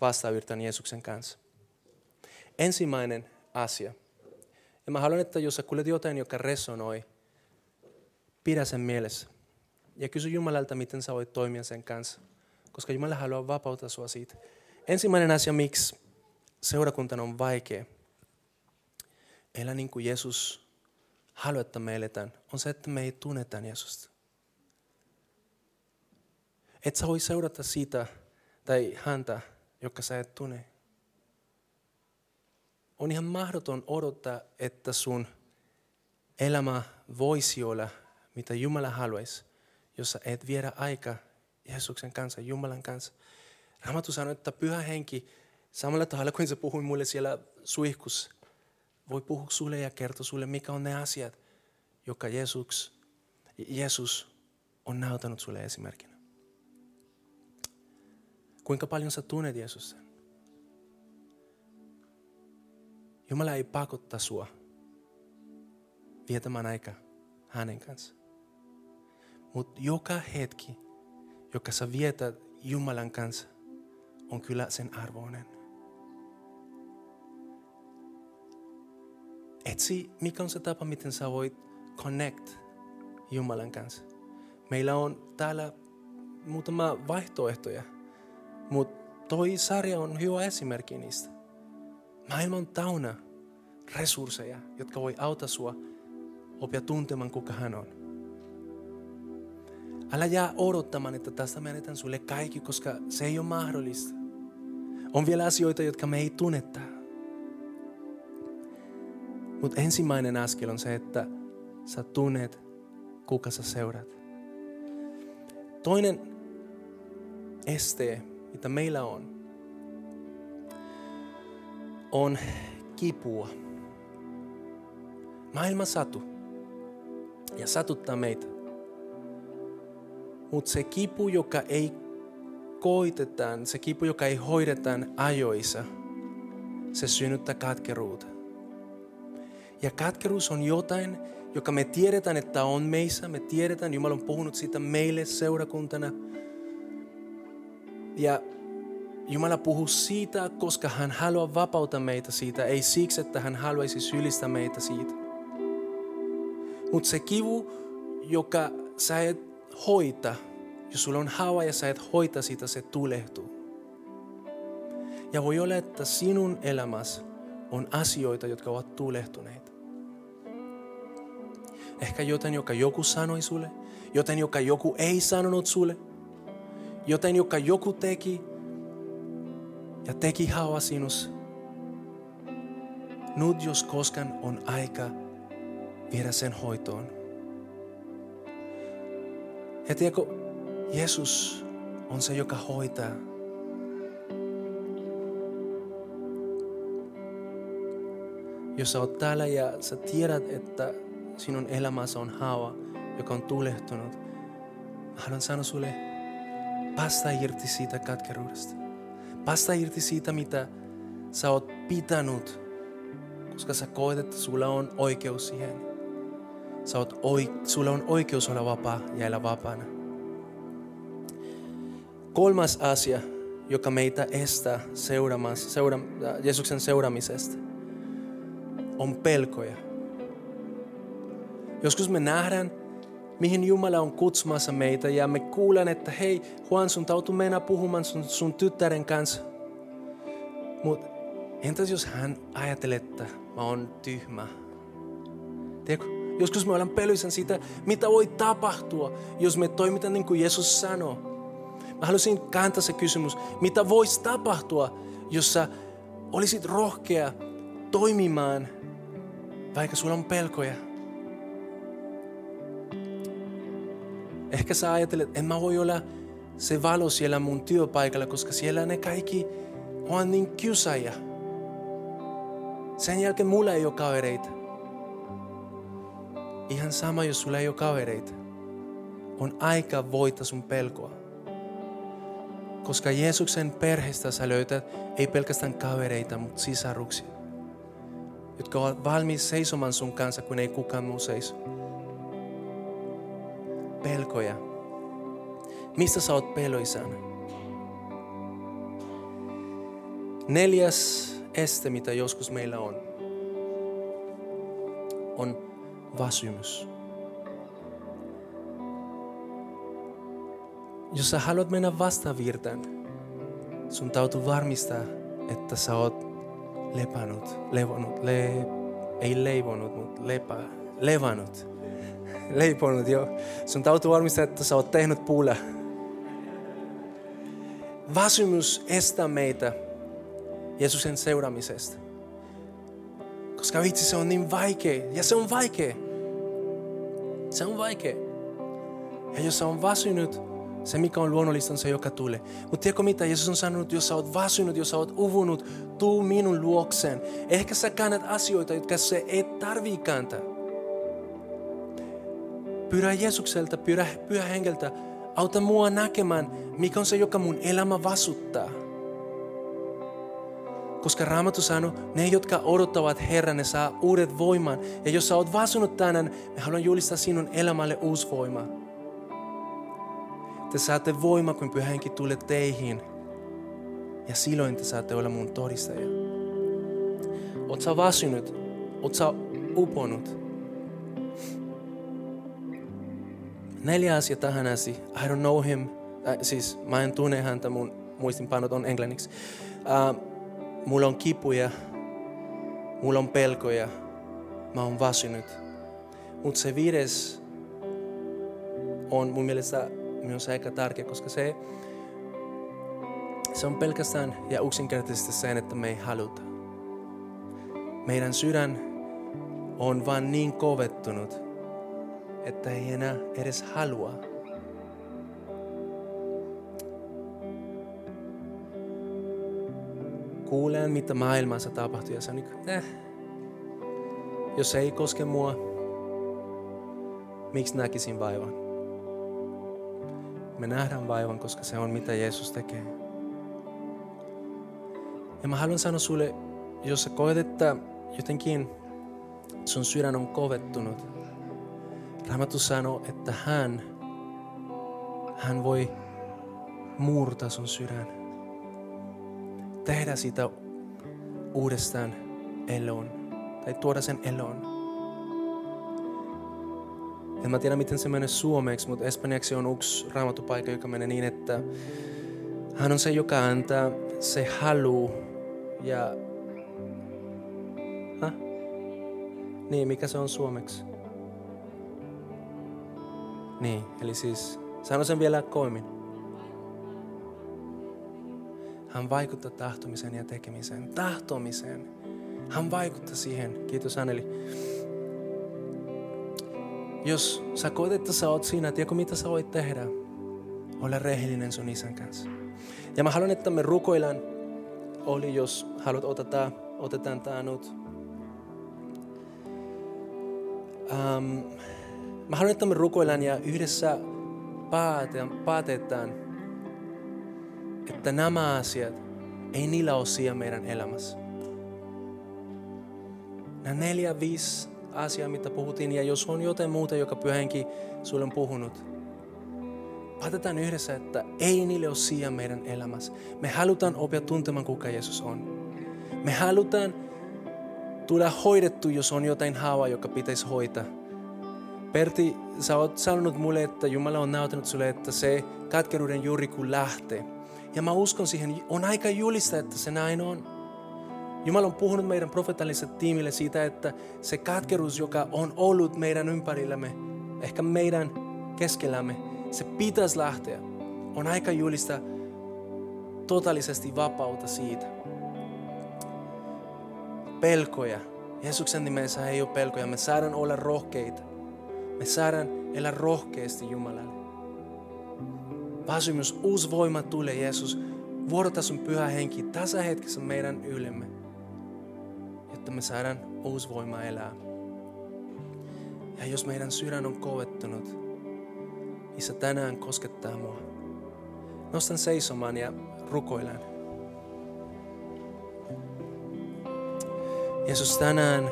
vastavirtaan Jeesuksen kanssa. Ensimmäinen asia. Ja mä haluan, että jos sä kuulet jotain, joka resonoi, pidä sen mielessä. Ja kysy Jumalalta, miten sä voit toimia sen kanssa. Koska Jumala haluaa vapauttaa sua siitä. Ensimmäinen asia, miksi seurakuntana on vaikea elää niin kuin Jeesus haluaa, että me eletään, on se, että me ei tunneta Jeesusta. Et sä voi seurata siitä tai häntä, joka sä et tunne. On ihan mahdoton odottaa, että sun elämä voisi olla, mitä Jumala haluaisi, jos sä et viedä aika Jeesuksen kanssa, Jumalan kanssa. Raamattu sanoo, että pyhä henki, samalla tavalla kuin se puhui mulle siellä suihkus, voi puhua sulle ja kertoa sulle, mikä on ne asiat, jotka Jeesus, Jeesus on näytänyt sulle esimerkkinä. Kuinka paljon sä tunnet Jeesusta? Jumala ei pakottaa sua vietämään aika hänen kanssa. Mutta joka hetki, joka sä vietät Jumalan kanssa, on kyllä sen arvoinen. Etsi, mikä on se tapa, miten sä voit connect Jumalan kanssa. Meillä on täällä muutama vaihtoehtoja, mutta toi sarja on hyvä esimerkki niistä. Maailma on täynnä resursseja, jotka voi auttaa sua oppia tuntemaan, kuka hän on. Älä jää odottamaan, että tästä menetään sulle kaikki, koska se ei ole mahdollista. On vielä asioita, jotka me ei tunneta. Mutta ensimmäinen askel on se, että sä tunnet, kuka sä seurat. Toinen este, mitä meillä on, on kipua. Maailma satu ja satuttaa meitä. Mutta se kipu, joka ei koitetaan, se kipu, joka ei hoidetaan ajoissa, se synnyttää katkeruutta. Ja katkeruus on jotain, joka me tiedetään, että on meissä. Me tiedetään, Jumala on puhunut siitä meille seurakuntana. Ja Jumala puhuu siitä, koska hän haluaa vapauttaa meitä siitä, ei siksi, että hän haluaisi sylistää meitä siitä. Mutta se kivu, joka sä et hoita, jos sulla on haava ja sä et hoita sitä, se tulehtuu. Ja voi olla, että sinun elämässä on asioita, jotka ovat tulehtuneita. Ehkä jotain, joka joku sanoi sulle. Jotain, joka joku ei sanonut sulle. Jotain, joka joku teki ja teki haava sinus. Nyt jos koskaan on aika viedä sen hoitoon. Ja tiedätkö, Jeesus on se, joka hoitaa. Jos sä oot täällä ja sä tiedät, että sinun elämässä on haava, joka on tulehtunut, haluan sanoa sulle, päästä irti siitä katkeruudesta. Päästä irti siitä, mitä sä oot pitänyt, koska sä koet, että sulla on oikeus siihen. Sä oot, sulla on oikeus olla vapaa ja elää vapaana. Kolmas asia, joka meitä estää seuraamassa, seura, Jeesuksen seuraamisesta, on pelkoja. Joskus me nähdään, mihin Jumala on kutsumassa meitä ja me kuulen, että hei Juan, sun tautu mennä puhumaan sun, sun tyttären kanssa. Mutta entäs jos hän ajattelee, että mä oon tyhmä? Tiedätkö, joskus me ollaan pelysän siitä, mitä voi tapahtua, jos me toimitaan niin kuin Jeesus sanoo. Mä haluaisin kääntää se kysymys, mitä voisi tapahtua, jos sä olisit rohkea toimimaan, vaikka sulla on pelkoja. Ehkä sä ajattelet, en mä voi olla se valo siellä mun työpaikalla, koska siellä ne kaikki on niin kiusaajia. Sen jälkeen mulla ei ole kavereita. Ihan sama, jos sulla ei ole kavereita. On aika voita sun pelkoa. Koska Jeesuksen perheestä sä löytät ei pelkästään kavereita, mutta sisaruksia. Jotka ovat valmis seisomaan sun kanssa, kun ei kukaan muu seiso. Pelkoja. Mistä sä oot peloisana? Neljäs este, mitä joskus meillä on, on väsymys. Jos sä haluat mennä vastavirtaan, sun täytyy varmistaa, että sä oot lepänut, levonut, le, ei leivonut, mutta lepä, levannut, leiponut jo. Sun täytyy varmistaa, että sä oot tehnyt puulla. Väsymys estää meitä Jeesuksen seuraamisesta. Koska vitsi, se on niin vaikea. Ja se on vaikea. Se on vaikea. Ja jos sä on väsynyt, se mikä on luonnollista on se, joka tulee. Mutta tiedätkö mitä? Jeesus on sanonut, jos sä oot väsynyt, jos sä oot uvunut, tuu minun luokseen. Ehkä sä kannat asioita, jotka se ei tarvii kantaa. Pyydä Jeesukselta, pyydä pyhä henkeltä, auta mua näkemään, mikä on se, joka mun elämä vasuttaa. Koska Raamattu sanoo, ne jotka odottavat Herran, ne saa uudet voiman. Ja jos sä oot vasunut tänään, me haluan julistaa sinun elämälle uusi voima. Te saatte voima, kun Pyhä Henki tulee teihin. Ja silloin te saatte olla mun todistaja. Oot sä vasunut? Oot sä uponut? Neljä asia tähän asti. I don't know him. Äh, siis mä en tunne häntä, mun muistinpanot on englanniksi. Uh, mulla on kipuja, mulla on pelkoja, mä oon väsynyt. Mutta se viides on mun mielestä myös aika tärkeä, koska se, se on pelkästään ja yksinkertaisesti sen, että me ei haluta. Meidän sydän on vain niin kovettunut, että ei enää edes halua kuulen, mitä maailmassa tapahtuu ja se on niin kuin, eh. Jos ei koske mua, miksi näkisin vaivan? Me nähdään vaivan, koska se on mitä Jeesus tekee. Ja mä haluan sanoa sulle, jos sä koet, että jotenkin sun sydän on kovettunut, Raamattu sanoo, että hän, hän voi murtaa sun sydän tehdä sitä uudestaan eloon. Tai tuoda sen eloon. En mä tiedä, miten se menee suomeksi, mutta espanjaksi on yksi raamatupaikka, joka menee niin, että hän on se, joka antaa se halu ja... Häh? Niin, mikä se on suomeksi? Niin, eli siis sano sen vielä koimin. Hän vaikuttaa tahtomiseen ja tekemiseen. Tahtomiseen. Hän vaikuttaa siihen. Kiitos Anneli. Jos sä koet, että sä oot siinä, tiedätkö mitä sä voit tehdä? Ole rehellinen sun isän kanssa. Ja mä haluan, että me rukoillaan. Oli, jos haluat ottaa, otetaan tää nyt. Um, mä haluan, että me rukoillaan ja yhdessä päätetään, että nämä asiat, ei niillä ole sijaa meidän elämässä. Nämä neljä, viisi asiaa, mitä puhuttiin, ja jos on jotain muuta, joka pyhänkin sulle on puhunut, päätetään yhdessä, että ei niille ole sijaa meidän elämässä. Me halutaan oppia tuntemaan, kuka Jeesus on. Me halutaan tulla hoidettu, jos on jotain haavaa, joka pitäisi hoitaa. Perti, sä oot sanonut mulle, että Jumala on näyttänyt sulle, että se katkeruuden juuri kun lähtee. Ja mä uskon siihen, on aika julista, että se näin on. Jumala on puhunut meidän profeetalliselle tiimille siitä, että se katkeruus, joka on ollut meidän ympärillämme, ehkä meidän keskellämme, se pitäisi lähteä. On aika julista totaalisesti vapautta siitä. Pelkoja. Jeesuksen nimessä ei ole pelkoja. Me saadaan olla rohkeita. Me saadaan elää rohkeasti Jumalalle. Väsymys, uusi voima tulee Jeesus. Vuorota sun pyhä henki tässä hetkessä meidän ylemme, jotta me saadaan uusi voima elää. Ja jos meidän sydän on kovettunut, Isä tänään koskettaa mua. Nostan seisomaan ja rukoilen. Jeesus tänään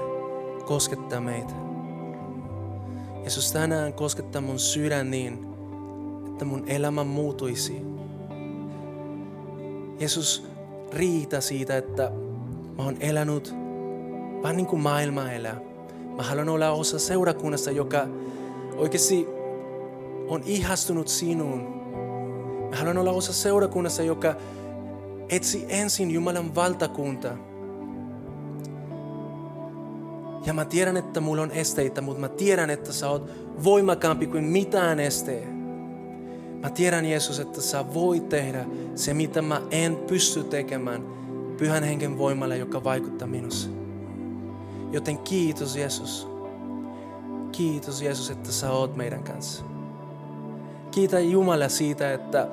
koskettaa meitä. Jeesus tänään koskettaa mun sydän niin, että mun elämä muutuisi. Jeesus, riitä siitä, että mä oon elänyt vähän niin kuin maailma elää. Mä haluan olla osa seurakunnasta, joka oikeasti on ihastunut sinuun. Mä haluan olla osa seurakunnassa, joka etsi ensin Jumalan valtakuntaa. Ja mä tiedän, että mulla on esteitä, mutta mä tiedän, että sä oot voimakkaampi kuin mitään esteä. Mä tiedän, Jeesus, että sä voit tehdä se, mitä mä en pysty tekemään pyhän hengen voimalla, joka vaikuttaa minussa. Joten kiitos, Jeesus. Kiitos, Jeesus, että sä oot meidän kanssa. Kiitä Jumala siitä, että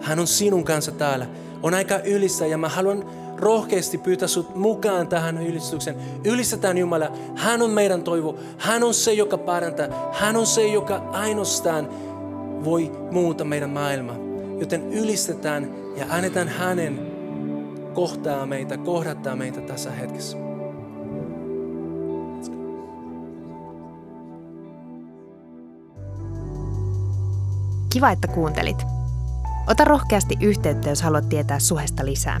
hän on sinun kanssa täällä. On aika ylistä ja mä haluan rohkeasti pyytää sut mukaan tähän ylistykseen. Ylistetään Jumala. Hän on meidän toivo. Hän on se, joka parantaa. Hän on se, joka ainoastaan voi muuta meidän maailmaa. Joten ylistetään ja annetaan hänen kohtaa meitä, kohdattaa meitä tässä hetkessä. Kiva, että kuuntelit. Ota rohkeasti yhteyttä, jos haluat tietää suhesta lisää.